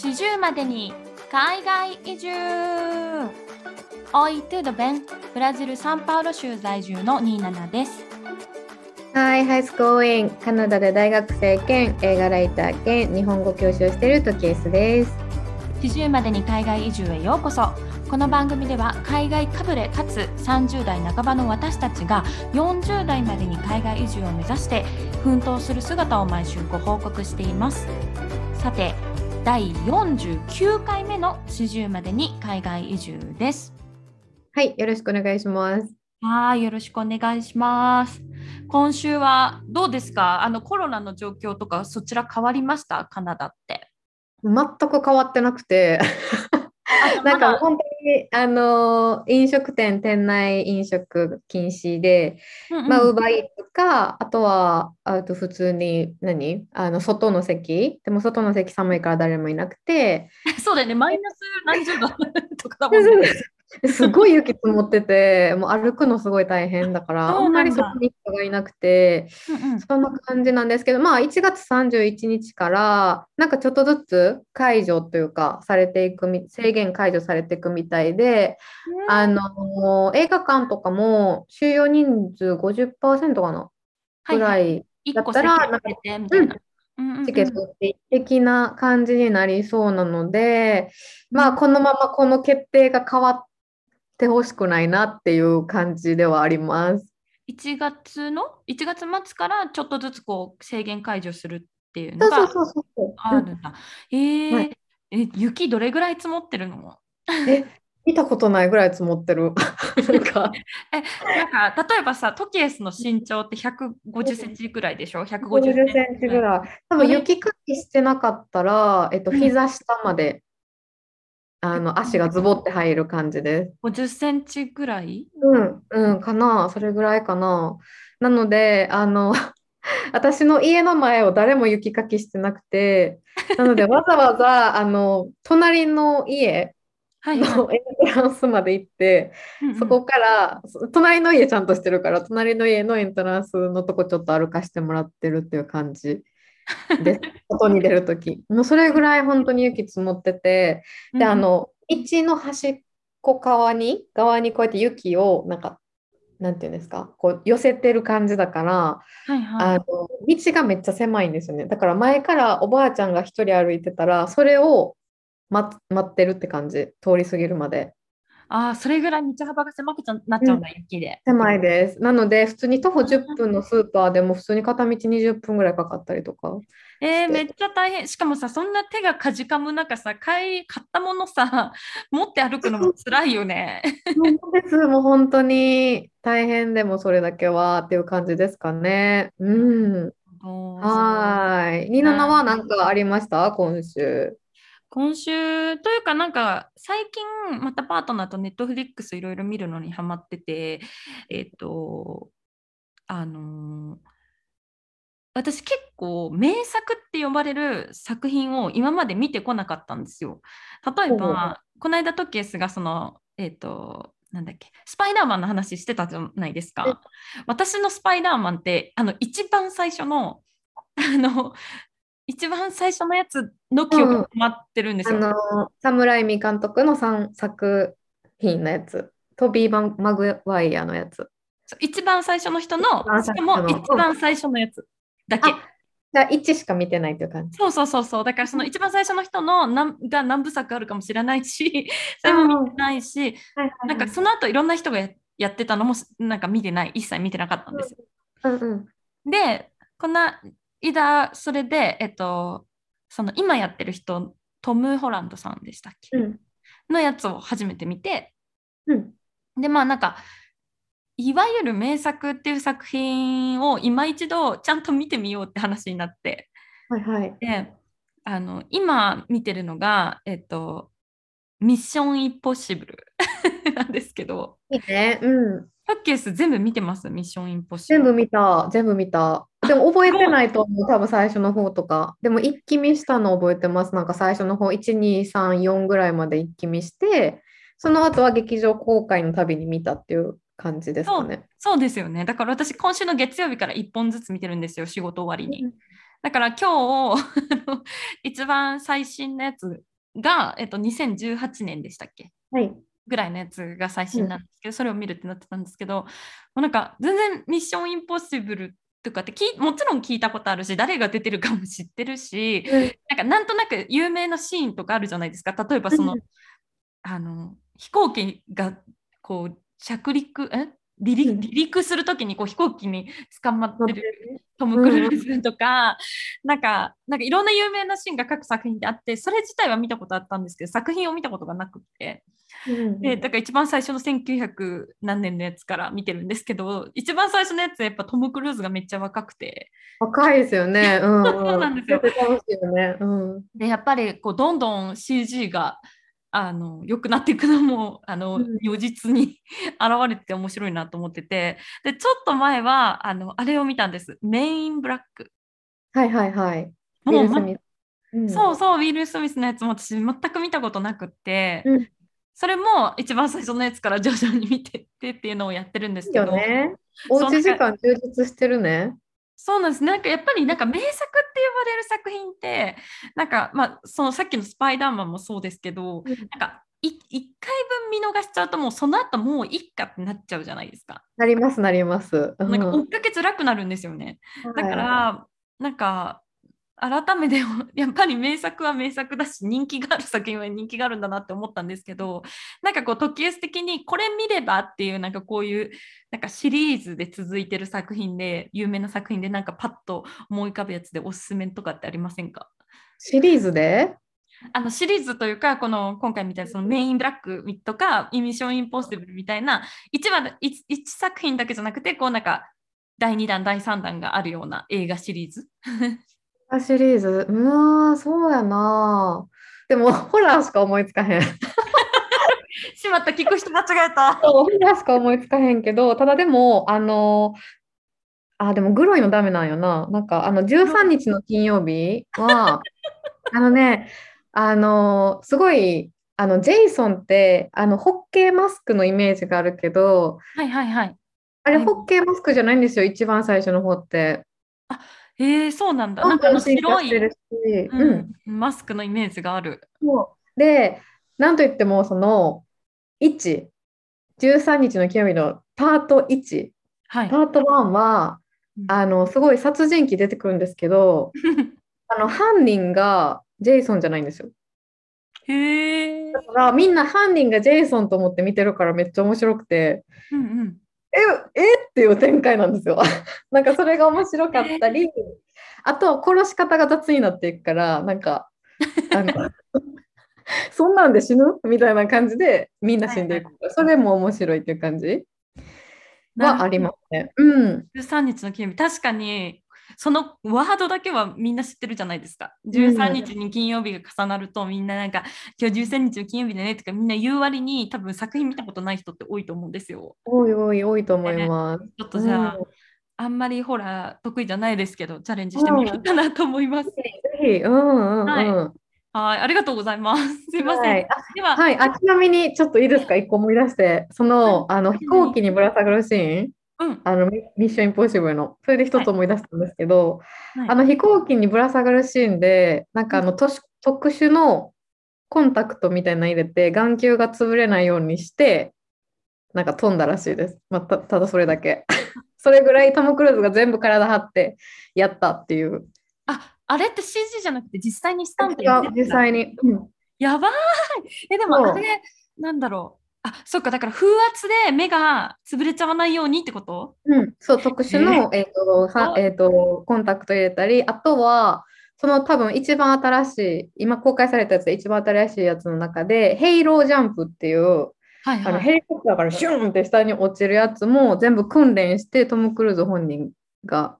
四十までに海外移住 Oi tudo bem? ブラジル・サンパウロ州在住のニーナナです。Hi, how's it going? カナダで大学生兼映画ライター兼日本語教師をしているトキエスです。四十までに海外移住へようこそ。この番組では海外かぶれかつ30代半ばの私たちが40代までに海外移住を目指して奮闘する姿を毎週ご報告しています。さて、第49回目の四十までに海外移住です。はい、よろしくお願いします。はい、よろしくお願いします。今週はどうですか？あのコロナの状況とかそちら変わりました？カナダって。全く変わってなくて、なんか本当にあの飲食店、店内飲食禁止で、まあ、ウーバーイーツか、あとはあと普通に何？あの外の席、でも外の席寒いから誰もいなくて、そうだよね、マイナス何十度とかだもんね。すごい雪積もってて、もう歩くのすごい大変だから、あんまりそこに人がいなくて、うんうん。そんな感じなんですけど、まあ1月31日から、なんかちょっとずつ解除というか、されていくみ、制限解除されていくみたいで、あの、映画館とかも収容人数50%かな、ぐらい、だったらな。うんうんうん。チケット的な感じになりそうなので、まあこのままこの決定が変わってほしくないなっていう感じではあります。1月の？1月末からちょっとずつこう制限解除するっていうのが。あるんだ。えーはいえ雪どれぐらい積もってるの？え、見たことないぐらい積もってる。なんか、え、なんか例えばさ、トキエスの身長って150センチぐらいでしょ ?150 50センチぐらい。多分雪かきしてなかったら、えっと、うん膝下まで、あの、足がズボって入る感じです。50センチぐらい？うん、うん、かな。それぐらいかな。なので、あの、私の家の前を誰も雪かきしてなくて、なので、わざわざ、あの、隣の家はいはいのエントランスまで行って、うんうんそこから、そ隣の家ちゃんとしてるから、隣の家のエントランスのとこちょっと歩かしてもらってるっていう感じ です。外に出るとき。もうそれぐらい本当に雪積もってて、で、あ、の、道の端っこ側に、側にこうやって雪を、なんか、なんていうんですか、こう寄せてる感じだから、はいはいあの、道がめっちゃ狭いんですよね。だから前からおばあちゃんが一人歩いてたら、それを待待ってるって感じ、通り過ぎるまで。あーそれぐらい道幅が狭くなっちゃうんだ、雪で。狭いです。なので、普通に徒歩10分のスーパーでも普通に片道20分ぐらいかかったりとか。えーめっちゃ大変。しかもさ、そんな手がかじかむ中さ、買い、買ったものさ、持って歩くのも辛いよね。です。もう本当に大変でもそれだけはっていう感じですかね。うん。はーい。ニナナは何かありました？今週。今週というかなんか最近またパートナーとネットフリックスいろいろ見るのにハマっててえっ、とあのー私結構名作って呼ばれる作品を今まで見てこなかったんですよ。例えばこの間トキエスがそのえっ、となんだっけスパイダーマンの話してたじゃないですうんか。私のスパイダーマンってあの一番最初のあの一番最初のやつの記憶が止まってるんですあよ。の、サムライミ監督の3作品のやつ。トビー・バンマグワイアのやつ。一番最初の人のしかも一番最初のやつだけ。あじゃあ1しか見てないという感じ。そうそうそうそう。だからその一番最初の人の何が何部作あるかもしれないし、それも見てないし、なんかその後いろんな人がややってたのもなんか見てない、一切見てなかったんですよ。うんうん。で、この間、それで、えっと、その今やってる人、トム・ホランドさんでしたっけ、うんのやつを初めて見て、うん。で、まあなんか、いわゆる名作っていう作品を今一度ちゃんと見てみようって話になって、はいはい。で、あの、今見てるのが、えっと、ミッション・インポッシブル なんですけど、いいね。うん。パッケース全部見てます？ミッション・インポッシブル。全部見た、全部見た。でも覚えてないと思う、多分最初の方とか。でも一気見したの覚えてます。なんか最初の方、1、2、3、4ぐらいまで一気見して、その後は劇場公開のたびに見たっていう感じですかね。そうですよね。だから私、今週の月曜日から1本ずつ見てるんですよ、仕事終わりに。だから今日 一番最新のやつが、えっと、2018年でしたっけ？はい。ぐらいのやつが最新なんですけど、それを見るってなってたんですけどもうなんか全然ミッションインポッシブルとかってきもちろん聞いたことあるし誰が出てるかも知ってるしなんかなんとなく有名なシーンとかあるじゃないですか。例えばその、うん。あの飛行機がこう着陸え？離陸うん離陸するときにこう飛行機に捕まってるねトム・クルーズとか、なんか、なんかいろんな有名なシーンが各作品であって、それ自体は見たことあったんですけど、作品を見たことがなくて、うんで、だから一番最初の1900何年のやつから見てるんですけど、一番最初のやつやっぱトム・クルーズがめっちゃ若くて、若いですよね。うん、うん。そうなんですよね。うん。で、やっぱりこうどんどん CG があの良くなっていくのもあの、うん如実に 現れてて面白いなと思ってて、で、ちょっと前はあのあれを見たんです。メインブラック。はいはいはい。もうまうんそうそう、ウィル・スミスのやつも私全く見たことなくって、うんそれも一番最初のやつから徐々に見てってっていうのをやってるんですいいけど、よね。おうち時間充実してるね。そうなんです。なんかやっぱりなんか名作って呼ばれる作品って、なんかまあそのさっきのスパイダーマンもそうですけど、うんなんかい一回分見逃しちゃうともうその後もういっかってなっちゃうじゃないですか。なりますなります。うんなんか追っかけづらくなるんですよね。だかはいら、なんか改めてやっぱり名作は名作だし人気がある作品は人気があるんだなって思ったんですけどなんかこう時 S 的にこれ見ればっていうなんかこういうなんかシリーズで続いてる作品で有名な作品でなんかパッと思い浮かぶやつでおすすめとかってありませんか？シリーズで？あのシリーズというかこの今回みたいなそのメインブラックとかミッションインポッシブルみたいな 1, 話一一作品だけじゃなくてこうなんか第2弾第3弾があるような映画シリーズあシリーズうーん、そうやな。でも、ホラーしか思いつかへん。しまった聞く人間違えた そうホラーしか思いつかへんけど、ただでも、あの、あ、でも、グロいのダメなんよな。なんか、あの、13日の金曜日は、あのね、あの、すごい、あの、ジェイソンって、あの、ホッケーマスクのイメージがあるけど、はいはいはいあれ、はいホッケーマスクじゃないんですよ、一番最初の方って。へえそうなんだ。どなんんか白い、ううんん、マスクのイメージがある。そう。で、なんといっても、その、1、13日の金曜日のパート1、はい。パート1は、あの、すごい殺人鬼出てくるんですけど、あの、犯人がジェイソンじゃないんですよ。へえだから、みんな犯人がジェイソンと思って見てるからめっちゃ面白くて、うんうん。え、えっていう展開なんですよ。なんかそれが面白かったり、あとは殺し方が雑になっていくから、なんか、あの そんなんで死ぬ？みたいな感じでみんな死んでいく。それも面白いっていう感じはありますね。うん。13日の金曜日確かにそのワードだけはみんな知ってるじゃないですか。13日に金曜日が重なるとみんななんか今日13日の金曜日だねとかみんな言う割に多分作品見たことない人って多いと思うんですよ。多い多い多いと思います。ちょっとじゃあ、うん。あんまりホラー得意じゃないですけどチャレンジしてみようかなと思います、ぜひ、うんうんうん。ははいありがとうございます。すいません、はいでは、はい、あちなみにちょっといいですか、一個思い出して、その、あの飛行機にぶら下がるシーン、うん。あのミミッションインポッシブルの、それで一つ思い出したんですけど、はい。あの飛行機にぶら下がるシーンで、なんかあのとし特殊のコンタクトみたいなの入れて、眼球が潰れないようにして、なんか飛んだらしいです。まあ、たただそれだけ。それぐらいトム・クルーズが全部体張ってやったっていう。ああれって CG じゃなくて実際にスタンプいや実際に。うん。やばい。えでもあれなんだろうあそっか。だから風圧で目が潰れちゃわないようにってこと？うん、そう、特殊の、えー。とはあ。えーとコンタクト入れたり、あとは、その多分一番新しい、今公開されたやつで一番新しいやつの中で、ヘイロージャンプっていう、はいはい。あのヘリコプターからシュンって下に落ちるやつも全部訓練して、トム・クルーズ本人が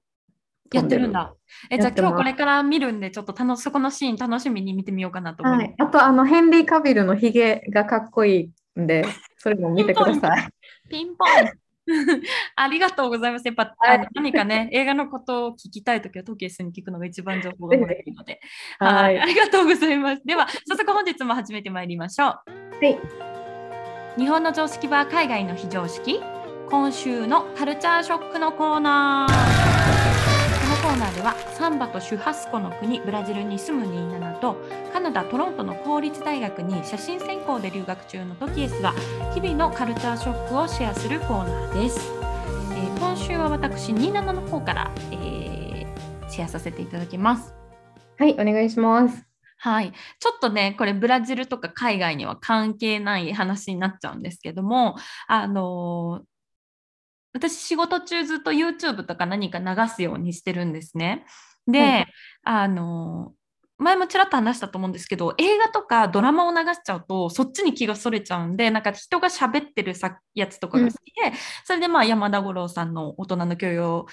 やってるんだ。えじゃあ今日これから見るんでちょっと楽しそこのシーン楽しみに見てみようかなと思います、はい、あと、あのヘンリー・カビルのヒゲがかっこいいんで、それも見てください。ピンポン。ありがとうございます。やっぱ、はい。何かね、映画のことを聞きたいときは、トキエスに聞くのが一番情報がもらえるので、は はいい、ありがとうございます。では、早速本日も始めてまいりましょう。はい、日本の常識は海外の非常識？今週のカルチャーショックのコーナーコーナーではサンバとシュハスコの国ブラジルに住むニーナナとカナダ・トロントの公立大学に写真専攻で留学中のトキエスが日々のカルチャーショックをシェアするコーナーです。えー今週は私ニーナナの方から、えーシェアさせていただきます。はい、お願いします。はい、ちょっとねこれブラジルとか海外には関係ない話になっちゃうんですけどもあの私仕事中ずっと YouTube とか何か流すようにしてるんですね。で、はいあのー前もちらっと話したと思うんですけど映画とかドラマを流しちゃうとそっちに気がそれちゃうんでなんか人が喋ってるさやつとかが好きで、それでまあ山田五郎さんの大人の教養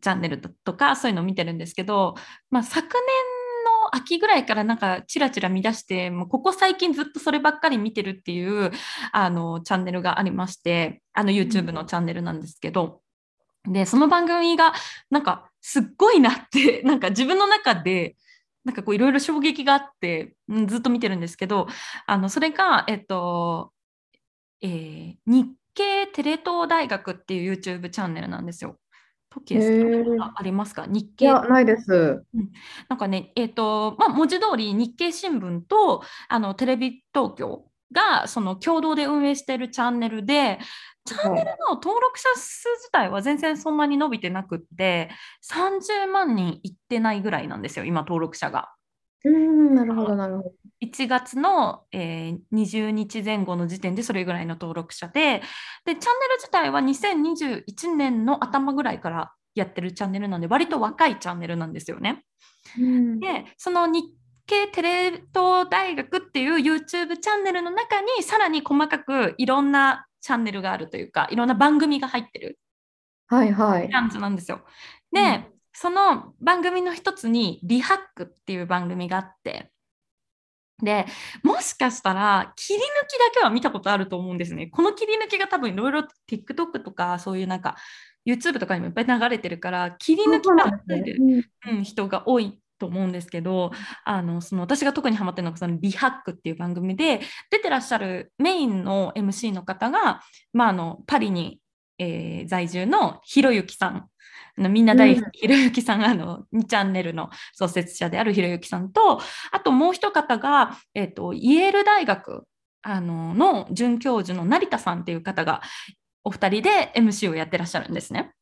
チャンネルとかそういうのを見てるんですけど、まあ、昨秋ぐらいからなんかチラチラ見出してもうここ最近ずっとそればっかり見てるっていうあのチャンネルがありましてあの YouTube のチャンネルなんですけど、でその番組がなんかすっごいなって なんか自分の中でなんかこういろいろ衝撃があってうんずっと見てるんですけどあのそれがえっと、えー日経テレ東大学っていう YouTube チャンネルなんですよ。トキエスへーあありますか？日経いや、ないです。なんかね、えっ、と、まあ、文字通り日経新聞とあのテレビ東京がその共同で運営しているチャンネルで、チャンネルの登録者数自体は全然そんなに伸びてなくって、30万人いってないぐらいなんですよ、今登録者が。うーん、なるほど、なるほど。1月の、えー20日前後の時点でそれぐらいの登録者ででチャンネル自体は2021年の頭ぐらいからやってるチャンネルなんで割と若いチャンネルなんですよね。うんでその日経テレ東大学っていう YouTube チャンネルの中にさらに細かくいろんなチャンネルがあるというかいろんな番組が入ってるはいはい。感じなんですよ。で、うんその番組の一つに「リハック」っていう番組があってでもしかしたら切り抜きだけは見たことあると思うんですね。この切り抜きが多分いろいろ TikTok とかそういうなんか YouTube とかにもいっぱい流れてるから切り抜きがてるうん、人が多いと思うんですけどあのその私が特にハマってるのがその「リハック」っていう番組で出てらっしゃるメインの MC の方が、まあ、あのパリに、えー在住のひろゆきさんあのみんな大好き、ひろゆきさんあの2チャンネルの創設者であるひろゆきさんとあともう一方が、えー、とイェール大学あのの准教授の成田さんっていう方がお二人で MC をやってらっしゃるんですね。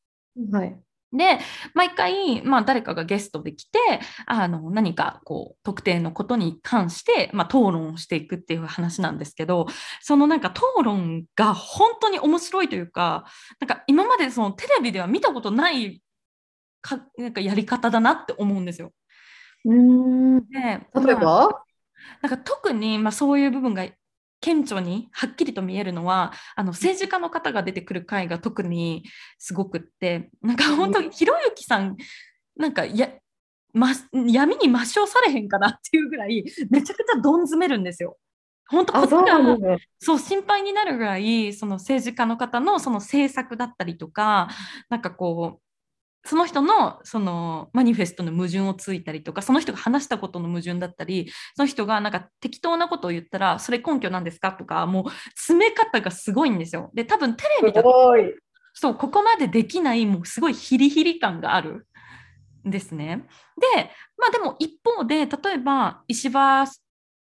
はい。で毎回、まあ、誰かがゲストで来てあの何かこう特定のことに関して、まあ、討論をしていくっていう話なんですけどそのなんか討論が本当に面白いというかなんか今までそのテレビでは見たことないかなんかやり方だなって思うんですよ。うーん。で例えまあば？なんか特に、まあ、そういう部分が顕著にはっきりと見えるのはあの政治家の方が出てくる回が特にすごくってなんか本当にひろゆきさんなんかや、ま、闇に抹消されへんかなっていうぐらいめちゃくちゃどん詰めるんですよ。本当こっちが。そう心配になるぐらいその政治家の方のその政策だったりとかなんかこうその人のそのマニフェストの矛盾をついたりとかその人が話したことの矛盾だったりその人がなんか適当なことを言ったらそれ根拠なんですかとかもう詰め方がすごいんですよ。で多分テレビだすと。そうここまでできないもうすごいヒリヒリ感があるんですね。でまあでも一方で例えば石破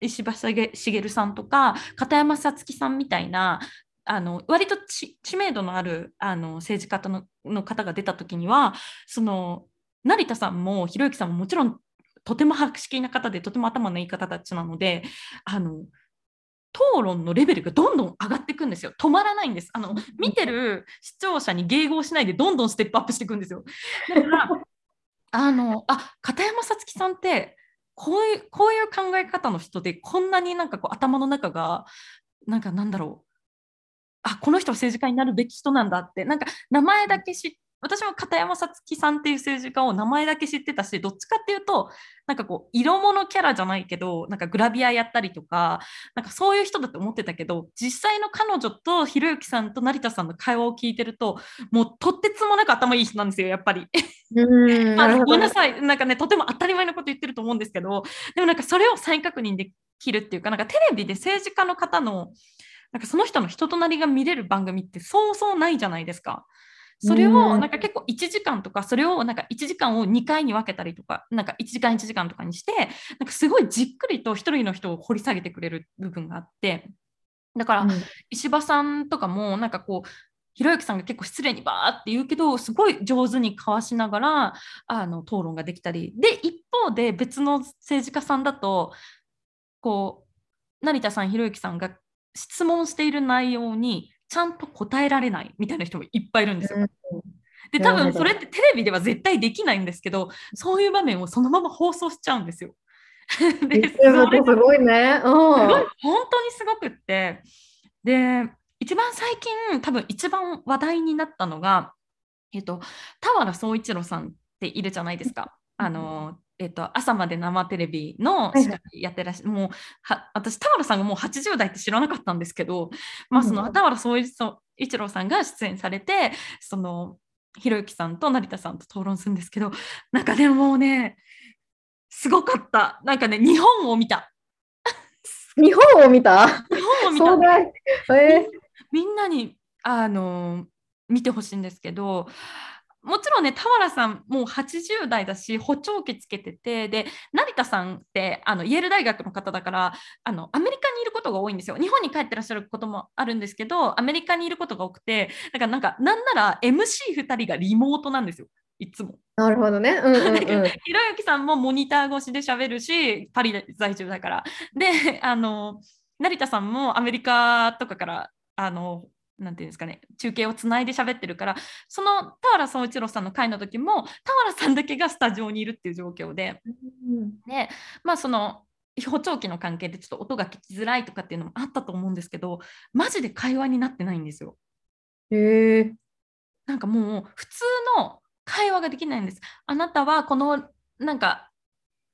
石破茂茂さんとか片山さつきさんみたいなあの割と知名度のあるあの政治家のの方が出た時にはその成田さんもひろゆきさんももちろんとても博識な方でとても頭のいい方たちなのであの討論のレベルがどんどん上がっていくんですよ。止まらないんです。あの見てる視聴者に迎合しないでどんどんステップアップしていくんですよ。だから あのあ片山さつきさんってこういうこういう考え方の人でこんなになんかこう頭の中がなんかなんだろうあこの人は政治家になるべき人なんだって。なんか名前だけ知っ私も片山さつきさんっていう政治家を名前だけ知ってたしどっちかっていうとなんかこう色物キャラじゃないけどなんかグラビアやったりとかなんかそういう人だと思ってたけど実際の彼女とひろゆきさんと成田さんの会話を聞いてるともうとってつもなく頭いい人なんですよやっぱり。うん、まあ、ごめんなさい、なんかね、とても当たり前のこと言ってると思うんですけど、でもなんかそれを再確認できるっていうか、なんかテレビで政治家の方の、なんかその人の人となりが見れる番組ってそうそうないじゃないですか。それうん。をなんか結構1時間とかそれをなんか1時間を2回に分けたりとかなんか1時間1時間とかにしてなんかすごいじっくりと一人の人を掘り下げてくれる部分があって。だからうん。石破さんとかもなんかこうひろゆきさんが結構失礼にバーって言うけどすごい上手に交わしながらあの討論ができたり。で一方で別の政治家さんだとこう成田さんひろゆきさんが質問している内容にちゃんと答えられないみたいな人もいっぱいいるんですよ。うんで多分それってテレビでは絶対できないんですけどそういう場面をそのまま放送しちゃうんですよ。ですごいね。うん本当にすごくってで一番最近多分一番話題になったのが、えっと、田原総一郎さんっているじゃないですか。あのえっと、朝まで生テレビの司会やってらっしゃる、もうは私田原さんがもう80代って知らなかったんですけど、まあ、そのうん。田原総一郎さんが出演されてそのひろゆきさんと成田さんと討論するんですけどなんかでももうねすごかった。なんかね日本を見た。日本を見た？日本を見た。えみんなにあの見てほしいんですけどもちろんね田原さんもう80代だし補聴器つけててで成田さんってあのイェール大学の方だからあのアメリカにいることが多いんですよ日本に帰ってらっしゃることもあるんですけどアメリカにいることが多くてだからなんかなんなら MC2 人がリモートなんですよいつも。なるほどね。うんうんうん。ひろゆきさんもモニター越しで喋るしパリ在住だからであの成田さんもアメリカとかからあのなんていうんですかね中継をつないで喋ってるからその田原総一郎さんの回の時も田原さんだけがスタジオにいるっていう状況でうんでまあその補聴器の関係でちょっと音が聞きづらいとかっていうのもあったと思うんですけどマジで会話になってないんですよ。へえ。なんかもう普通の会話ができないんです。あなたはこのなんか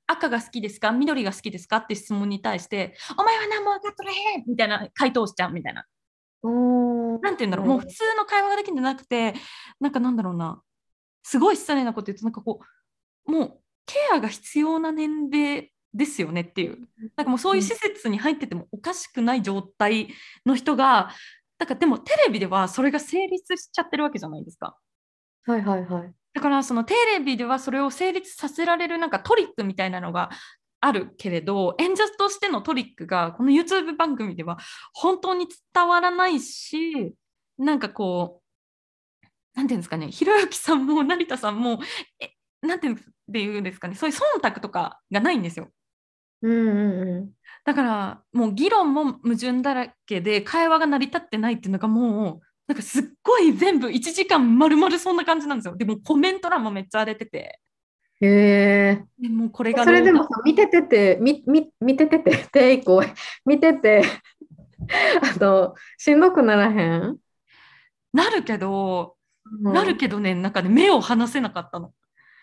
赤が好きですか？緑が好きですか？って質問に対してお前は何も分かっとれへんみたいな回答しちゃうみたいな。おーなんて言うんだろうもう普通の会話ができてなくてなんかなんだろうなすごい失礼なこと言うとなんかこうもうケアが必要な年齢ですよねっていうなんかもうそういう施設に入っててもおかしくない状態の人がだからでもテレビではそれが成立しちゃってるわけじゃないですか。はいはいはい。だからそのテレビではそれを成立させられるなんかトリックみたいなのがあるけれど演者としてのトリックがこの YouTube 番組では本当に伝わらないしなんかこうなんていうんですかねひろゆきさんも成田さんもえなんていうんですかねそういう忖度とかがないんですよ。うんうんうん。だからもう議論も矛盾だらけで会話が成り立ってないっていうのがもうなんかすっごい全部1時間丸々そんな感じなんですよ。でもコメント欄もめっちゃ荒れてて。へえ。でもうこれがそれでもさ、見ててて、み、み、見ててて、て以降、見てて、あの、しんどくならへん？なるけど、うんなるけどねなんかね目を離せなかったの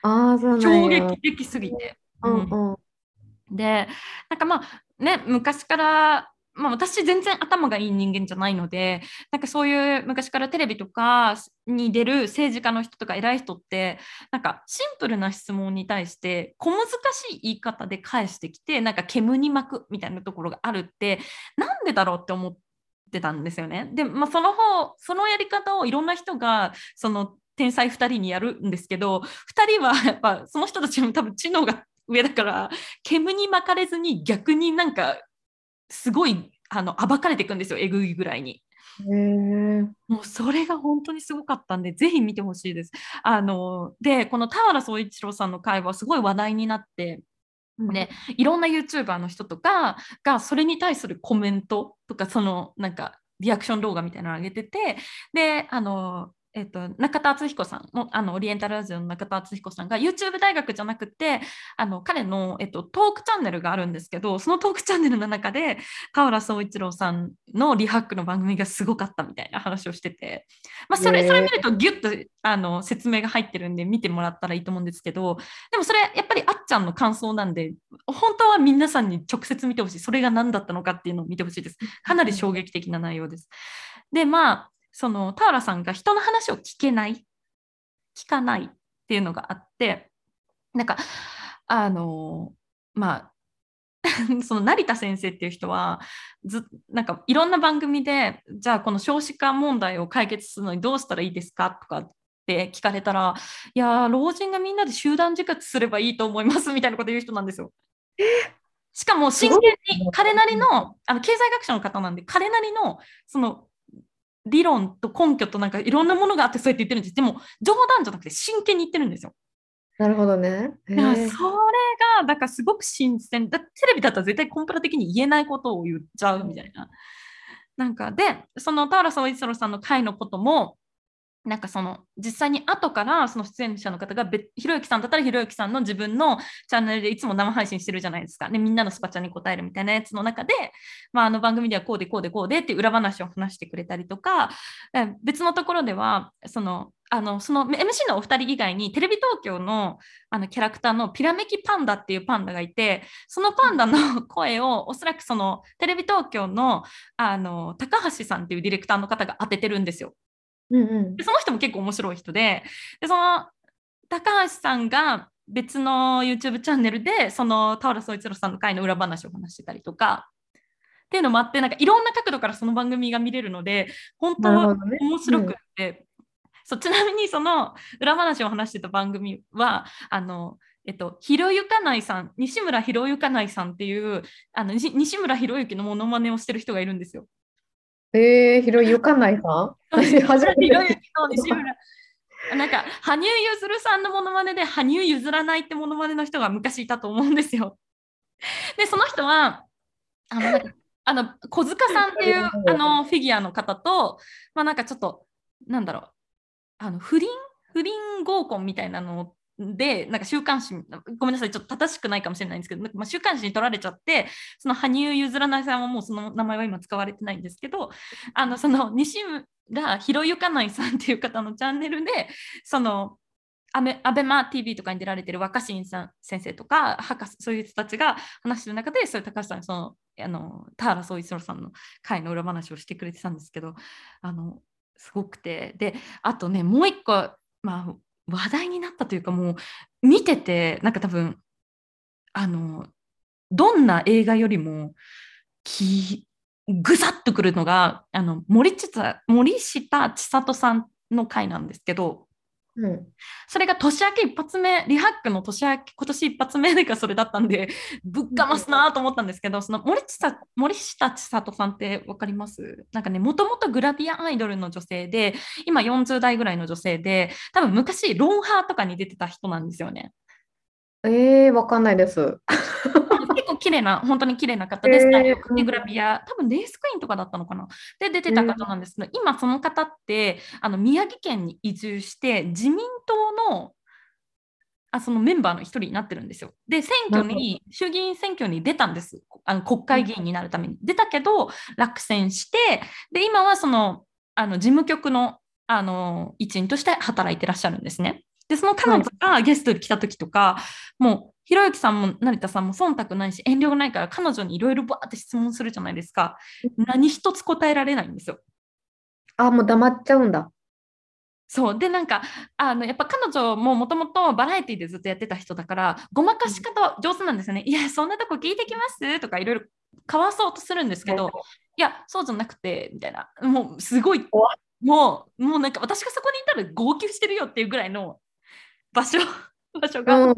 ああ、そう衝や。撃的すぎて。うんうん。でなんかまあね昔から、まあ、私全然頭がいい人間じゃないのでなんかそういう昔からテレビとかに出る政治家の人とか偉い人ってなんかシンプルな質問に対して小難しい言い方で返してきてなんか煙に巻くみたいなところがあるってなんでだろうって思ってたんですよね。で、まあ、その方そのやり方をいろんな人がその天才2人にやるんですけど2人はやっぱその人たちも多分知能が上だから煙に巻かれずに逆になんかすごいあの暴かれていくんですよえぐいぐらいに。もうそれが本当にすごかったんでぜひ見てほしいです。あのでこの田原総一郎さんの会話すごい話題になってね、いろんな YouTuber の人とかがそれに対するコメントとかそのなんかリアクション動画みたいなのを上げててであの、えっと中田敦彦さんもあのオリエンタルラジオの中田敦彦さんが YouTube 大学じゃなくてあの彼の、えっと、トークチャンネルがあるんですけどそのトークチャンネルの中で田原総一郎さんのリハックの番組がすごかったみたいな話をしてて、まあ、それそれ見るとギュッとあの説明が入ってるんで見てもらったらいいと思うんですけどでもそれやっぱりあっちゃんの感想なんで本当は皆さんに直接見てほしい。それが何だったのかっていうのを見てほしいです。かなり衝撃的な内容です。でまあその田原さんが人の話を聞けない聞かないっていうのがあってなんかあのまあ その成田先生っていう人はずなんかいろんな番組でじゃあこの少子化問題を解決するのにどうしたらいいですかとかって聞かれたら、いやー、老人がみんなで集団自活すればいいと思いますみたいなこと言う人なんですよ。しかも真剣に彼なりのあの経済学者の方なんで彼なりのその理論と根拠となんかいろんなものがあってそうやって言ってるんですでも冗談じゃなくて真剣に言ってるんですよ。なるほどね。それーがだからすごく新鮮だテレビだったら絶対コンプラ的に言えないことを言っちゃうみたいな。なんかでその田原総一郎さんの回のこともなんかその実際に後からその出演者の方が別ひろゆきさんだったらひろゆきさんの自分のチャンネルでいつも生配信してるじゃないですか。でみんなのスパチャに答えるみたいなやつの中で、まあ、あの番組ではこうでこうでこうでって裏話を話してくれたりとか別のところではそのあのその MC のお二人以外にテレビ東京のあのキャラクターのピラメキパンダっていうパンダがいてそのパンダの声をおそらくそのテレビ東京のあの高橋さんっていうディレクターの方が当ててるんですよ。うんうん。でその人も結構面白い人ででその高橋さんが別の YouTube チャンネルでその田原総一郎さんの回の裏話を話してたりとかっていうのもあってなんかいろんな角度からその番組が見れるので本当なるほどね。面白くって、そうちなみにその裏話を話してた番組はあのえっと、ひろゆかないさん西村ひろゆかないさんっていうあのに西村ひろゆきのモノマネをしてる人がいるんですよ。えー、ひろゆかないさん？西村。なんか羽生結弦さんのモノマネで羽生譲らないってモノマネの人が昔いたと思うんですよ。でその人はあのなんかあの小塚さんっていうあのフィギュアの方と、まあ、なんかちょっとなんだろう。あの不倫？不倫合コンみたいなのでなんか週刊誌ごめんなさいちょっと正しくないかもしれないんですけど、まあ、週刊誌に取られちゃってその羽生結弦さんはもうその名前は今使われてないんですけどあのその西村ひろゆかないさんっていう方のチャンネルでそのアベアベマ TV とかに出られてる若新さん先生とか博士そういう人たちが話してる中でそれ高橋さんそのあの田原総一郎さんの会の裏話をしてくれてたんですけどあのすごくて。であとねもう一個、まあ、話題になったというかもう見ててなんか多分あのどんな映画よりもきぐさっとくるのがあの森下森下千里さんの回なんですけどうんそれが年明け一発目リハックの年明け今年一発目がそれだったんでぶっかますなと思ったんですけどその森下森下千里さんって分かります？なんかねもともとグラビアアイドルの女性で今40代ぐらいの女性で多分昔ロンハーとかに出てた人なんですよね。えー、わかんないです。綺麗な、本当に綺麗な方で、へースタイグラビア、多分レースクイーンとかだったのかな。で、出てた方なんですけど、今その方って、あの宮城県に移住して、自民党のあそのメンバーの一人になってるんですよ。で、選挙に、衆議院選挙に出たんです。あの国会議員になるために。出たけど、落選して、で、今はその、あの事務局のあの一員として働いてらっしゃるんですね。で、その彼女がゲストに来た時とか、もう、ひろゆきさんも成田さんも忖度ないし、遠慮ないから、彼女にいろいろバーって質問するじゃないですか。何一つ答えられないんですよ。あ、もう黙っちゃうんだ。そうでなんかあのやっぱ彼女ももともとバラエティでずっとやってた人だからごまかし方は上手なんですよね。いやそんなとこ聞いてきます？とかいろいろかわそうとするんですけど、いやそうじゃなくてみたいなもうすごい怖もうもうなんか私がそこにいたら号泣してるよっていうぐらいの場所 場所が、うん、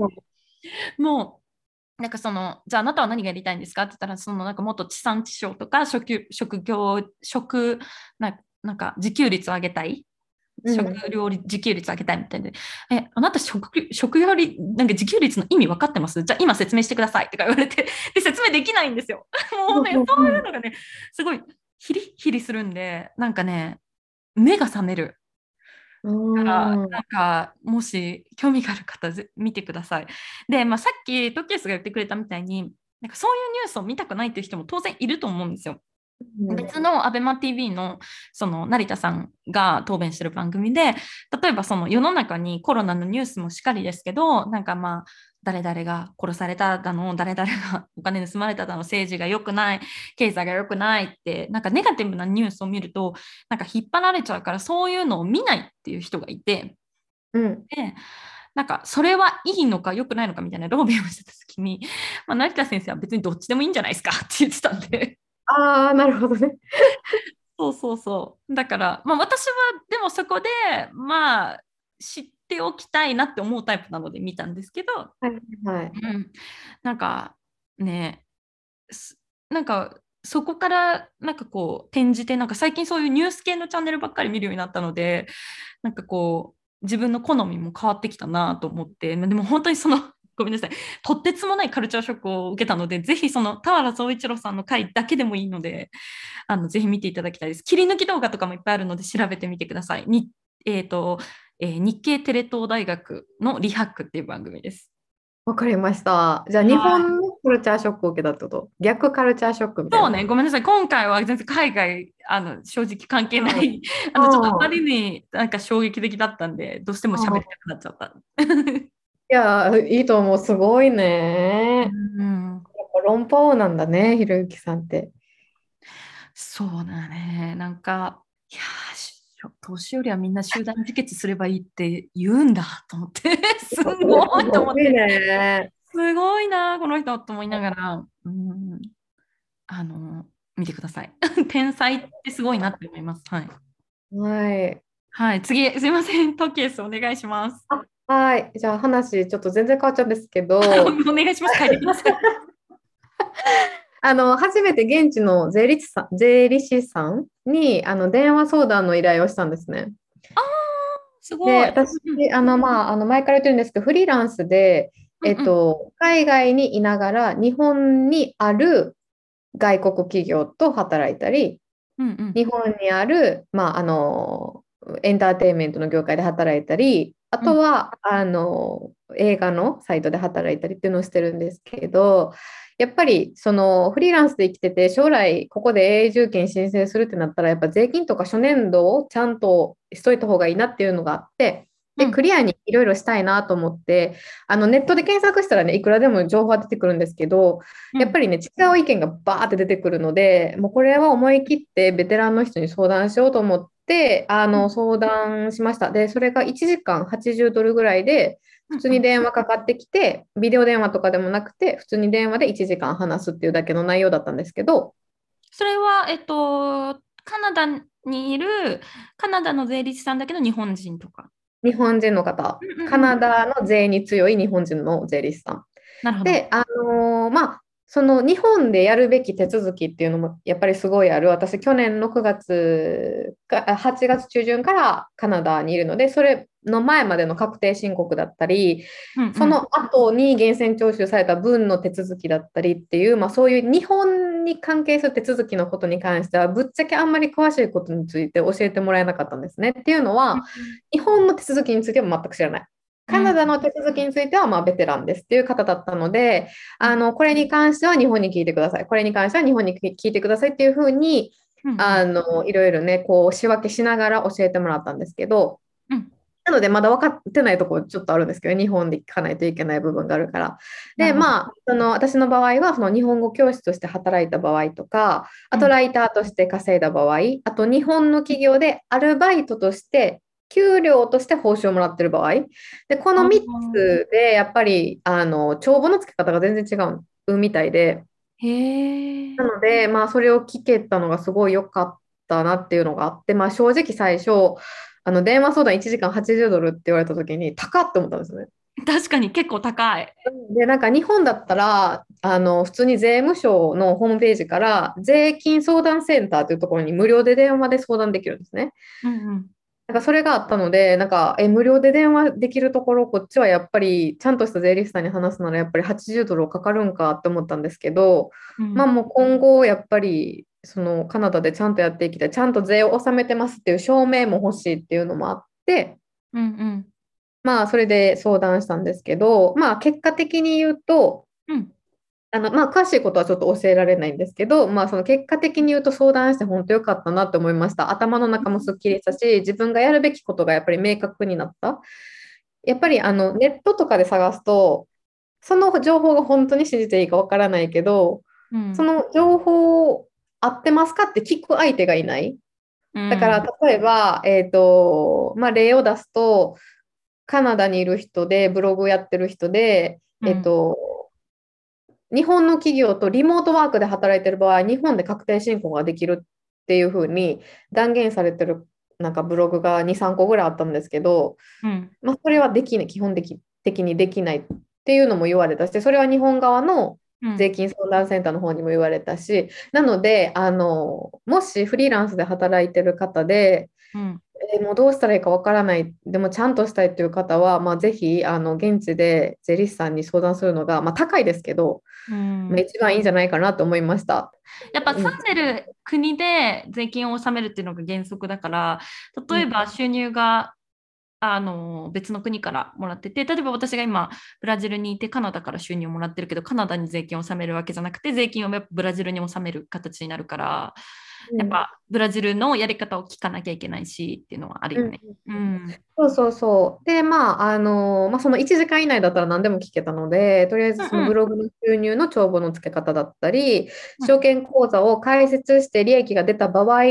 もうなんかそのじゃああなたは何がやりたいんですかって言ったらそのなんかもっと地産地消とか職職業職ななんか自給率を上げたい？うん。食料率自給率上げたいみたいで、え、あなた食食料率、なんか自給率の意味分かってます？じゃあ今説明してくださいとか言われて、で、説明できないんですよ。もうねうんうんうん、そういうのがね、すごいヒリヒリするんで、なんかね、目が覚める。うんから、なんか、もし興味がある方、ぜ見てください。で、まあ、さっきトッケースが言ってくれたみたいに、なんかそういうニュースを見たくないっていう人も当然いると思うんですよ。別の ABEMATV のその成田さんが答弁してる番組で例えばその世の中にコロナのニュースもしっかりですけどなんかまあ誰々が殺されただの誰々が お金盗まれただの政治が良くない経済が良くないってなんかネガティブなニュースを見るとなんか引っ張られちゃうからそういうのを見ないっていう人がいてうんでなんかそれはいいのか良くないのかみたいな論弁をしてた時に、まあ、成田先生は別にどっちでもいいんじゃないですかって言ってたんで。ああ、なるほどね。そうそうそう。だから、まあ、私はでもそこで、まあ、知っておきたいなって思うタイプなので見たんですけど、はいはい。うん、なんかねすなんかそこからなんかこう転じてなんか最近そういうニュース系のチャンネルばっかり見るようになったのでなんかこう自分の好みも変わってきたなと思ってまあでも本当にその ごめんなさい。とってつもないカルチャーショックを受けたのでぜひその田原総一郎さんの回だけでもいいのであのぜひ見ていただきたいです。切り抜き動画とかもいっぱいあるので調べてみてください。に、えーとえー日経テレ東大学のリハックっていう番組ですわかりました。じゃあ、日本のカルチャーショックを受けたってこと？逆カルチャーショックみたいな。そうね、ごめんなさい。今回は全然海外、あの正直関係ない、あのちょっとあまりになんか衝撃的だったんで、どうしても喋りたくなっちゃった。いや、いいと思う。すごいね。うん、やっぱ論破王なんだね、ひろゆきさんって。そうだね。なんか、いや年寄りはみんな集団自決すればいいって言うんだと思って、すごいと思って、ね。すごいな、この人と思いながら、うん、あの、見てください。天才ってすごいなって思います。はい。はい。はい、次、すいません、トケースお願いします。はい。じゃあ話、ちょっと全然変わっちゃうんですけど、お願いします。書いてください。あの、初めて現地の税理士さん、税理士さんに、あの、電話相談の依頼をしたんですね。すごい。で、私、あの、まあ、あの、前から言ってるんですけど、フリーランスで、えっと、海外にいながら、日本にある外国企業と働いたり、うんうん日本にある、まあ、あの、エンターテインメントの業界で働いたり、あとは、あの、映画のサイトで働いたりっていうのをしてるんですけど、やっぱりそのフリーランスで生きてて将来ここで永住権申請するってなったらやっぱ税金とか初年度をちゃんとしといた方がいいなっていうのがあってでうん。クリアにいろいろしたいなと思ってあのネットで検索したらねいくらでも情報は出てくるんですけどやっぱりね違う意見がバーって出てくるのでもうこれは思い切ってベテランの人に相談しようと思ってあの相談しました。でそれが1時間80ドルぐらいで普通に電話かかってきて、ビデオ電話とかでもなくて、普通に電話で1時間話すっていうだけの内容だったんですけど、それは、えっと、カナダにいるカナダの税理士さんだけど日本人とか。日本人の方、カナダの税に強い日本人の税理士さん。なるほど。で、あのーまあ、その日本でやるべき手続きっていうのもやっぱりすごいある。私、去年の9月か、あ8月中旬からカナダにいるので、それの前までの確定申告だったり、うんうんその後に源泉徴収された分の手続きだったりっていう、まあ、そういう日本に関係する手続きのことに関しては、ぶっちゃけあんまり詳しいことについて教えてもらえなかったんですね。っていうのは、日本の手続きについては全く知らない。カナダの手続きについてはまあベテランですっていう方だったので、あのこれに関しては日本に聞いてください。これに関しては日本に聞いてくださいっていうふうに、あのいろいろね、こう仕分けしながら教えてもらったんですけど、うん。なのでまだ分かってないところちょっとあるんですけど、日本で聞かないといけない部分があるから。で、まあ、その私の場合はその日本語教師として働いた場合とか、あとライターとして稼いだ場合、あと日本の企業でアルバイトとして給料として報酬をもらってる場合、でこの3つでやっぱりあの帳簿の付け方が全然違うみたいで、へえ。なので、まあ、それを聞けたのがすごい良かったなっていうのがあって、まあ、正直最初、あの電話相談1時間80ドルって言われた時に高って思ったんですよね。確かに結構高い。で、なんか日本だったら、あの普通に税務署のホームページから税金相談センターというところに無料で電話で相談できるんですね。うんうんなんかそれがあったので、なんかえ無料で電話できるところ、こっちはやっぱりちゃんとした税理士さんに話すならやっぱり80ドルかかるんかって思ったんですけど、うん。まあもう今後やっぱりそのカナダでちゃんとやっていきたい、ちゃんと税を納めてますっていう証明も欲しいっていうのもあって、うんうん。まあそれで相談したんですけど、まあ結果的に言うと、うんあのまあ詳しいことはちょっと教えられないんですけど、まあその結果的に言うと相談して本当良かったなって思いました。頭の中もすっきりしたし、自分がやるべきことがやっぱり明確になった。やっぱりあのネットとかで探すと、その情報が本当に信じていいかわからないけど、うんその情報合ってますかって聞く相手がいない。だから例えば、えーとまあ、例を出すと、カナダにいる人で、ブログをやってる人で、うんえーと日本の企業とリモートワークで働いてる場合、日本で確定申告ができるっていうふうに断言されてるなんかブログが2、3個ぐらいあったんですけど、うん。まあ、それはできない、基本的的にできないっていうのも言われたし、それは日本側のうん。税金相談センターの方にも言われたし、なので、あの、もしフリーランスで働いてる方で、うん。えーもうどうしたらいいかわからない、でもちゃんとしたいっていう方は、まあ、ぜひあの現地で税理士さんに相談するのが、まあ、高いですけど、うん。まあ、一番いいんじゃないかなと思いました。やっぱ住んでる国で税金を納めるっていうのが原則だから例えば収入があの別の国からもらってて例えば私が今ブラジルにいてカナダから収入をもらってるけどカナダに税金を納めるわけじゃなくて税金をブラジルに納める形になるからやっぱブラジルのやり方を聞かなきゃいけないしっていうのはあるよね。うんそうそうそう。で、まあ、あの、まあ、その1時間以内だったら何でも聞けたので、とりあえずそうんうんのブログの収入の帳簿の付け方だったり、うん証券口座を開設して利益が出た場合、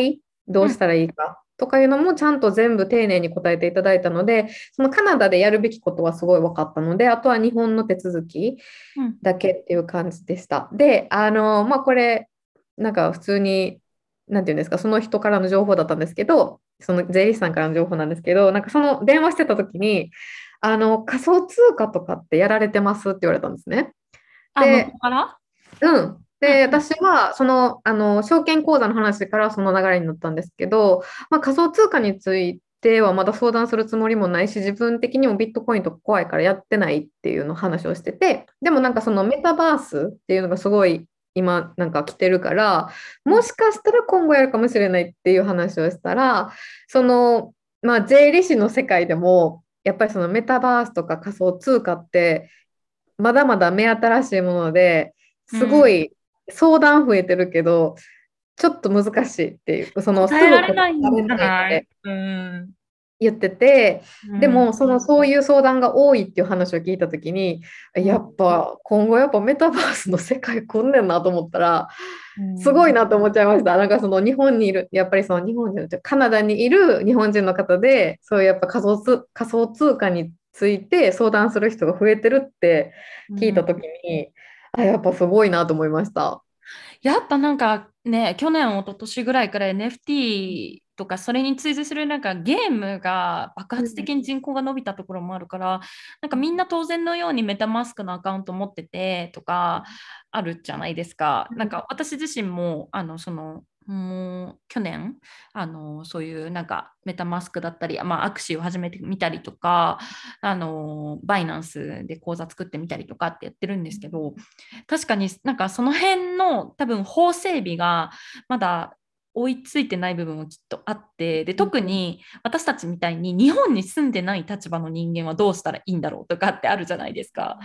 どうしたらいいかとかいうのもちゃんと全部丁寧に答えていただいたので、そのカナダでやるべきことはすごい分かったので、あとは日本の手続きうんだけっていう感じでした。で、あの、まあ、これ、なんか普通に、なんていうんですか、その人からの情報だったんですけど、その税理士さんからの情報なんですけど、なんかその電話してた時に、あの仮想通貨とかってやられてますって言われたんですね。あでうから？うん。うんで、うん私はその、あの証券口座の話からその流れになったんですけど、まあ、仮想通貨についてはまだ相談するつもりもないし、自分的にもビットコインとか怖いからやってないっていうの話をしてて、でもなんかそのメタバースっていうのがすごい今なんか来てるから、もしかしたら今後やるかもしれないっていう話をしたら、その、まあ、税理士の世界でも、やっぱりそのメタバースとか仮想通貨って、まだまだ目新しいものですごい相談増えてるけど、ちょっと難しいっていう、そのすぐ答えられなない？いって。うん言ってて、でうんもそのそういう相談が多いっていう話を聞いたときに、やっぱ今後やっぱメタバースの世界来んねんなと思ったら、すごいなと思っちゃいました。なんかその日本にいる、やっぱりその日本人のカナダにいる日本人の方で、そういうやっぱ仮想通仮想通貨について相談する人が増えてるって聞いたときに、あ、やっぱすごいなと思いました。やっぱなんかね、去年、一昨年ぐらいから NFT とかそれに追随するなんかゲームが爆発的に人口が伸びたところもあるから、なんかみんな当然のようにメタマスクのアカウント持っててとかあるじゃないですか。うんなんか私自身もあのそのもう去年あのそういうなんかメタマスクだったり、まあ、アクシーを始めてみたりとかあのバイナンスで口座作ってみたりとかってやってるんですけど確かになんかその辺の多分法整備がまだ追いついてない部分もきっとあってで特に私たちみたいに日本に住んでない立場の人間はどうしたらいいんだろうとかってあるじゃないですか。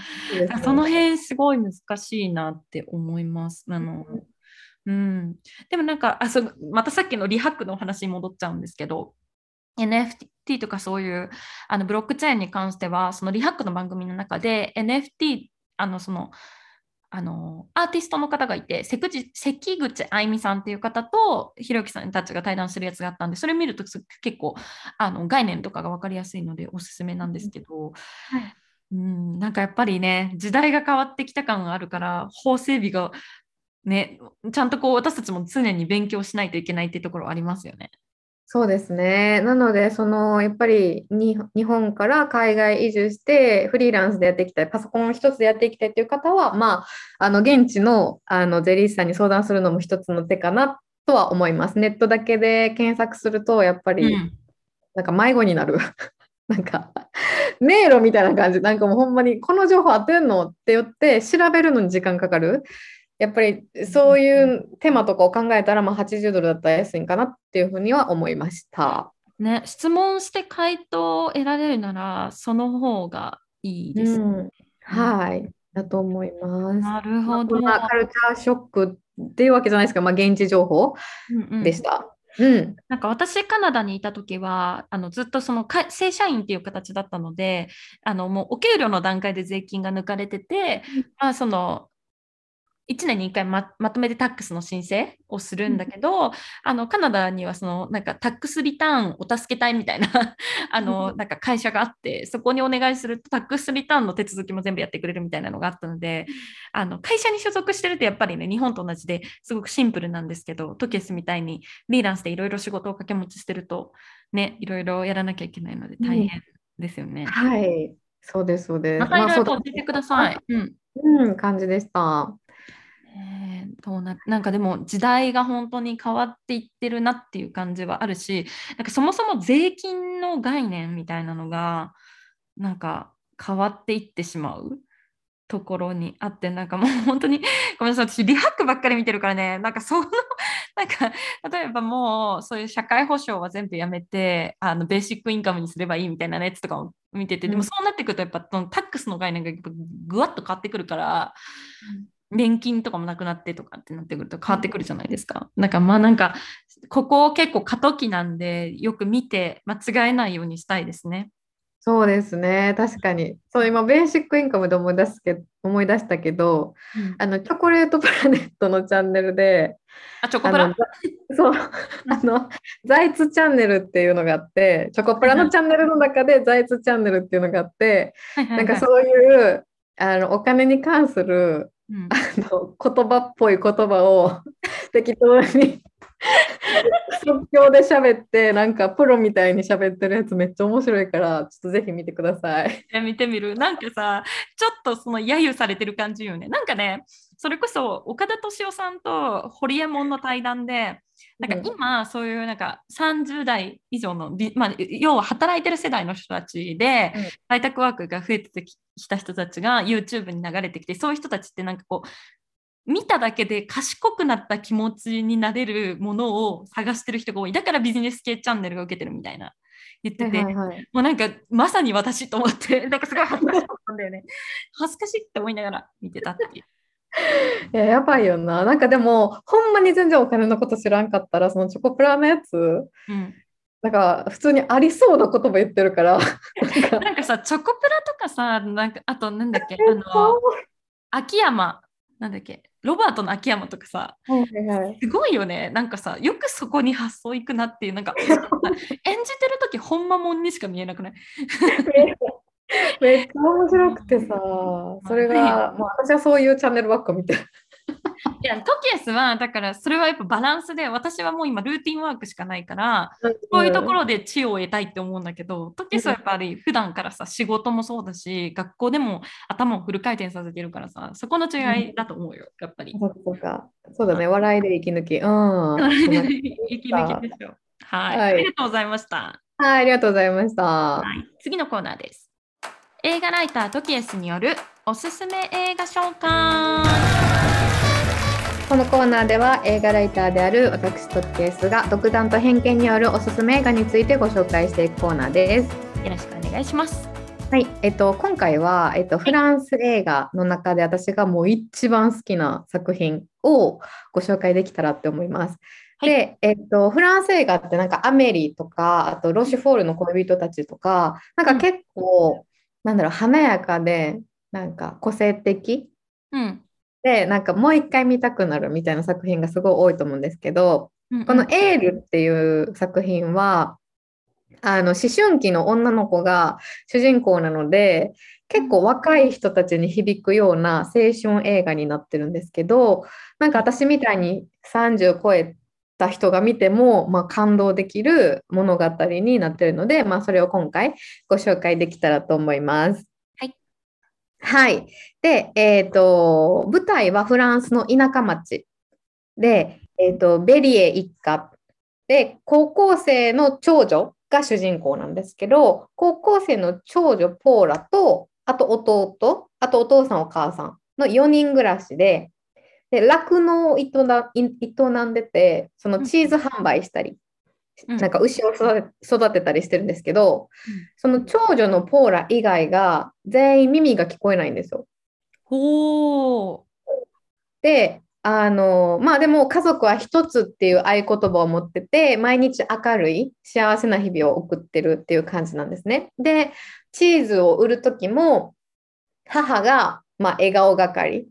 その辺すごい難しいなって思います。あのうん、でもなんかあそうまたさっきのリハックのお話に戻っちゃうんですけど NFT とかそういうあのブロックチェーンに関してはそのリハックの番組の中で NFT あのそのあのアーティストの方がいて関口関口愛美さんっていう方とひろゆきさんたちが対談するやつがあったんでそれ見るとす結構あの概念とかが分かりやすいのでおすすめなんですけど、うん、なんかやっぱりね時代が変わってきた感があるから法整備がねちゃんとこう私たちも常に勉強しないといけないっていうところありますよね。そうですね。なので、そのやっぱりに日本から海外移住してフリーランスでやっていきたい、パソコン一つでやっていきたいという方は、まあ、あの現地の、あの税理士さんに相談するのも一つの手かなとは思います。ネットだけで検索すると、やっぱりうんなんか迷子になる。なんか迷路みたいな感じ、なんかもうほんまにこの情報合ってんの？って言って調べるのに時間かかる。やっぱりそういう手間とかを考えたら、まあ、80ドルだったら安いんかなっていうふうには思いました。ね、質問して回答を得られるならその方がいいです。うん、はい、だと思います。なるほど。こんなカルチャーショックっていうわけじゃないですか、まあ、現地情報うんうんでした。うん、なんか私カナダにいた時はあのずっとそのか正社員っていう形だったのであのもうお給料の段階で税金が抜かれてて、まあ、その1年に1回ままとめてタックスの申請をするんだけど、あのカナダにはそのなんかタックスリターンお助け隊みたいな あのなんか会社があってそこにお願いするとタックスリターンの手続きも全部やってくれるみたいなのがあったのであの会社に所属してるとやっぱりね日本と同じですごくシンプルなんですけどトケスみたいにリーランスでいろいろ仕事を掛け持ちしてるとねいろいろやらなきゃいけないので大変ですよね。はい、そうです、そうです。またいろいろ教えてください。うんそううん、感じでした。えーどうななんかでも時代が本当に変わっていってるなっていう感じはあるしなんかそもそも税金の概念みたいなのがなんか変わっていってしまうところにあってなんかもう本当にごめんなさい私リハックばっかり見てるからね。なんかその なんか例えばもうそういう社会保障は全部やめてあのベーシックインカムにすればいいみたいなやつとかを見てて、でもうん。そうなってくるとやっぱそのタックスの概念がやっぱぐわっと変わってくるから、年金とかもなくなってとかってなってくると変わってくるじゃないですか。なんかまあなんかここ結構過渡期なんでよく見て間違えないようにしたいですね。そうですね、確かに。そう、今、ベーシックインカムで思い出すけ思い出したけど、あの、チョコレートプラネットのチャンネルで、あチョコプラ？そう、あの、ザイツチャンネルっていうのがあって、チョコプラのチャンネルの中でザイツチャンネルっていうのがあって、なんかそういう、あの、お金に関する、うん。あの、言葉っぽい言葉を 適当に 即興で喋って、なんかプロみたいに喋ってるやつめっちゃ面白いから、ちょっとぜひ見てください。え見てみる。なんかさちょっとその揶揄されてる感じよね。なんかねそれこそ岡田敏夫さんと堀エモ門の対談でなんか今そういうなんか30代以上のび、まあ、要は働いてる世代の人たちでうん。在宅ワークが増えてきた人たちが YouTube に流れてきてそういう人たちってなんかこう見ただけで賢くなった気持ちになれるものを探してる人が多い。だからビジネス系チャンネルが受けてるみたいな言ってて、はいはいはい。もうなんかまさに私と思って、なんかすごい恥ずかしかったんだよね。恥ずかしいって思いながら見てたっていう。いや、やばいよな。なんかでも、ほんまに全然お金のこと知らんかったら、そのチョコプラのやつ、うん、なんか普通にありそうな言葉言ってるから、なんか、さ、チョコプラとかさ、なんかあとなんだっけ、あの、秋山、なんだっけ、ロバートの秋山とかさ、はいはいはい。すごいよね。なんかさ、よくそこに発想いくなっていう、なんか、演じてる時ほんまもんにしか見えなくない？めっちゃ面白くてさ、それが、もう私はそういうチャンネルばっか見てる。いや、トキエスは、だからそれはやっぱバランスで、私はもう今ルーティンワークしかないから、そういうところで知恵を得たいって思うんだけど、トキエスはやっぱり普段からさ、仕事もそうだし、学校でも頭をフル回転させてるからさ、そこの違いだと思うよ、やっぱり。そうかそうか。そうだね、笑いで息抜き。うん。息抜きでしょ。はい、はいありがとうございました。はい、ありがとうございました。はい、次のコーナーです。映画ライタートキエスによるおすすめ映画紹介。このコーナーでは映画ライターである私トッケースが独断と偏見によるおすすめ映画についてご紹介していくコーナーです。よろしくお願いします。はい、えっと、今回は、えっと、フランス映画の中で私がもう一番好きな作品をご紹介できたらって思います。はいで、えっと、フランス映画ってなんかアメリとか、あとロシュフォールの恋人たちとか、なんか結構、なんだろう、華やかで、なんか個性的。うん。で、なんかもう一回見たくなるみたいな作品がすごい多いと思うんですけど、うんこの「エール」っていう作品はあの思春期の女の子が主人公なので結構若い人たちに響くような青春映画になってるんですけどなんか私みたいに30超えた人が見ても、まあ、感動できる物語になってるので、まあ、それを今回ご紹介できたらと思います。はい。はい。で、えっと、舞台はフランスの田舎町で、えっと、ベリエ一家で、高校生の長女が主人公なんですけど、高校生の長女ポーラと、あと弟、あとお父さんお母さんの4人暮らしで、で酪農を営んでて、そのチーズ販売したり、うんなんか牛を育て育てたりしてるんですけど、その長女のポーラ以外が全員耳が聞こえないんですよ。ほー。で、あの、まあでも家族は一つっていう合言葉を持ってて、毎日明るい幸せな日々を送ってるっていう感じなんですね。で、チーズを売る時も母が、まあ、笑顔係うん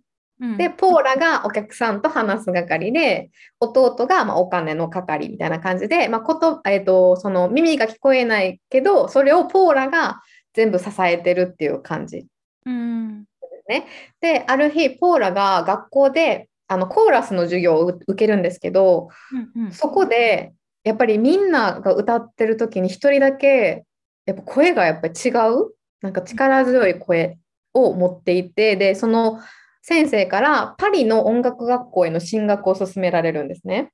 で、ポーラがお客さんと話す係で、弟がまあお金の係みたいな感じで、まあことえっと、その耳が聞こえないけど、それをポーラが全部支えてるっていう感じ。うん。で、ある日、ポーラが学校であのコーラスの授業を受けるんですけど、うんうん。そこでやっぱりみんなが歌ってる時に一人だけやっぱ声がやっぱり違う？なんか力強い声を持っていてでその先生からパリの音楽学校への進学を勧められるんですね。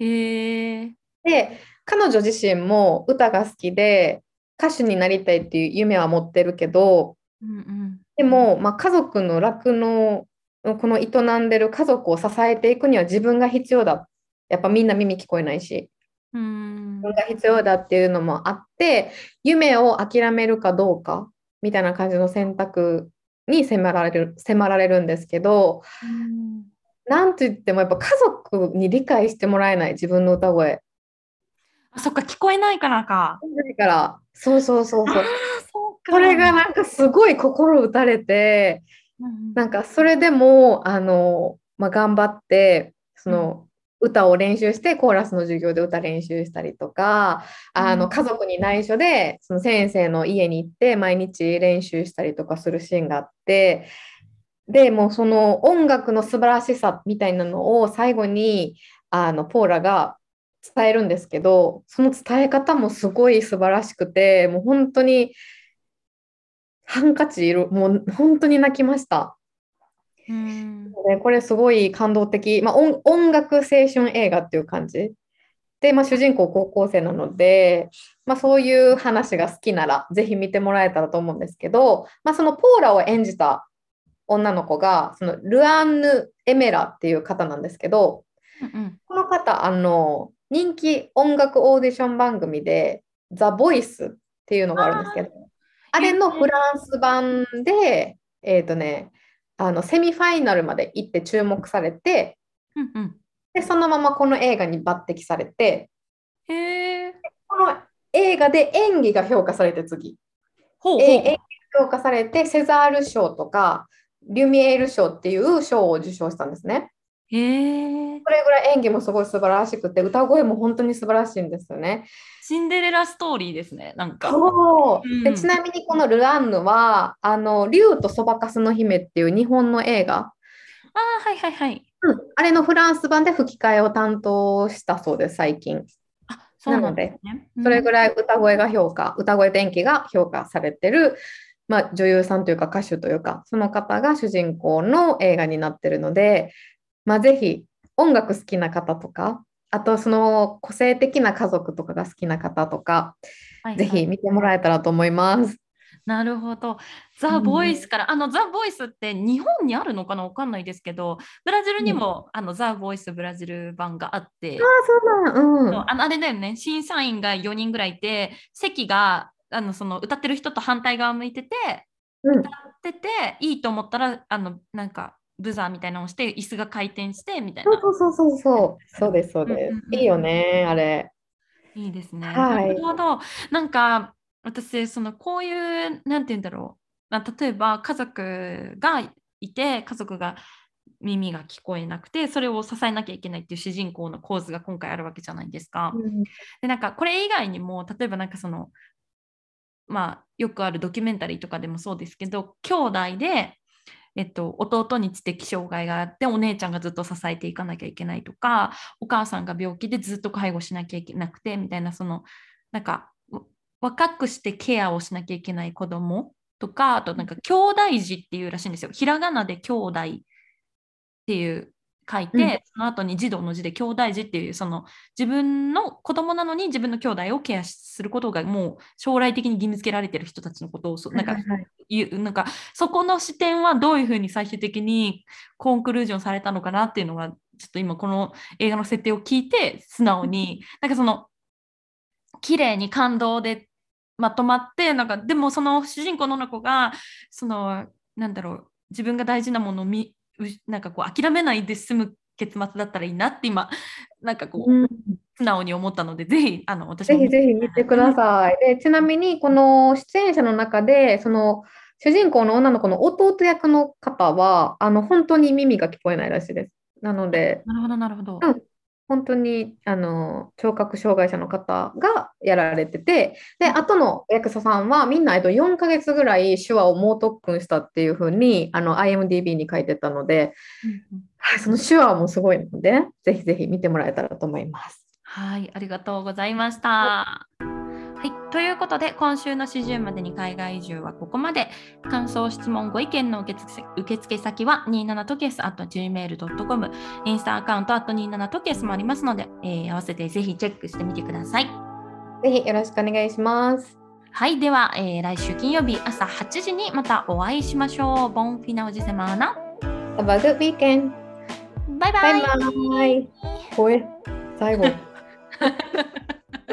へえ。で彼女自身も歌が好きで歌手になりたいっていう夢は持ってるけどうんうんでも、まあ、家族の酪農この営んでる家族を支えていくには自分が必要だやっぱみんな耳聞こえないしうん自分が必要だっていうのもあって夢を諦めるかどうかみたいな感じの選択に迫られる迫られるんですけどうんなんと言ってもやっぱ家族に理解してもらえない自分の歌声。あそっか聞こえないからか。だから。そうそうそうそう。それがなんかすごい心打たれてうんなんかそれでもあの、まあ、頑張ってその歌を練習してコーラスの授業で歌練習したりとかあうんの家族に内緒でその先生の家に行って毎日練習したりとかするシーンがあってでもうその音楽の素晴らしさみたいなのを最後にあのポーラが伝えるんですけどその伝え方もすごい素晴らしくてもう本当にハンカチいるもう本当に泣きました。うん。でこれすごい感動的、まあ、音音楽青春映画っていう感じ。で、まあ、主人公高校生なので、まあ、そういう話が好きならぜひ見てもらえたらと思うんですけど、まあ、そのポーラを演じた女の子がそのルアンヌ・エメラっていう方なんですけどうんこの方あの人気音楽オーディション番組で「ザ・ボイスっていうのがあるんですけどあれのフランス版でえっ、とねあのセミファイナルまで行って注目されてうんうんでそのままこの映画に抜擢されてへえ。この映画で演技が評価されて次ほうほうえ演技が評価されてセザール賞とかリュミエール賞っていう賞を受賞したんですね。へえ。それぐらい演技もすごい素晴らしくて歌声も本当に素晴らしいんですよね。シンデレラストーリーですね。なんか。そううんでちなみにこのルアンヌは「あの竜とそばかすの姫」っていう日本の映画、ああはいはいはい。うんあれのフランス版で吹き替えを担当したそうです最近。あそうなんですね。それぐらい。歌声が評価、歌声と演技が評価されてる、まあ、女優さんというか歌手というか、その方が主人公の映画になってるので、まあ、ぜひ音楽好きな方とか、あとその個性的な家族とかが好きな方とか、はいはい。ぜひ見てもらえたらと思います。なるほど。ザ・ボイスから、あのザ・ボイスって日本にあるのかな？わかんないですけど、ブラジルにも、あのザ・ボイスブラジル版があって、あそうなん、うん。あのあれだよね、審査員が4人ぐらいいて、席があのその歌ってる人と反対側向いてて、うん。歌ってて、いいと思ったら、あのなんかブザーみたいなのをして、椅子が回転してみたいな。そうそうそうそう。そうです、そうですうんうんうん。いいよね、あれ。いいですね。はいなるほど。なんか私そのこういうなんて言うんだろう、まあ、例えば家族がいて家族が耳が聞こえなくてそれを支えなきゃいけないっていう主人公の構図が今回あるわけじゃないですか。うんでなんかこれ以外にも例えばなんかそのまあよくあるドキュメンタリーとかでもそうですけど兄弟で、えっと、弟に知的障害があってお姉ちゃんがずっと支えていかなきゃいけないとかお母さんが病気でずっと介護しなきゃいけなくてみたいなそのなんかわ若くしてケアをしなきゃいけない子供とかあとなんか兄弟児っていうらしいんですよ。ひらがなで兄弟っていう書いて、うん。その後に児童の字で兄弟児っていうその自分の子供なのに自分の兄弟をケアすることがもう将来的に義務付けられてる人たちのことをそなんかなんかそこの視点はどういうふうに最終的にコンクルージョンされたのかなっていうのがちょっと今この映画の設定を聞いて素直になんかその綺麗に感動でまとまってなんかでもその主人公の子がそのなんだろう自分が大事なものを見うなんかこう諦めないで済む結末だったらいいなって今 なんかこう、うん素直に思ったのでぜひあの私もぜひぜひ見てください。で、ちなみに、この出演者の中で、その主人公の女の子の弟役の方は、あの、本当に耳が聞こえないらしいです。なので、なるほど、なるほど。うん本当にあの聴覚障害者の方がやられてて、で、後の役者さんはみんな、えっと、4ヶ月ぐらい手話を猛特訓したっていうふうにあの IMDB に書いてたので、うんその手話もすごいので、ぜひぜひ見てもらえたらと思います。はい、ありがとうございました。はい、ということで今週の始終までに海外移住はここまで。感想、質問、ご意見の受付受付先は27トケス at gmail.com、インスタアカウント at 27トケスもありますので、えー合わせてぜひチェックしてみてください。ぜひよろしくお願いします。はい、では、えー来週金曜日朝8時にまたお会いしましょう。ボンフィナオジセマーナ。Have a good weekend! バイバイバイバイ声最後。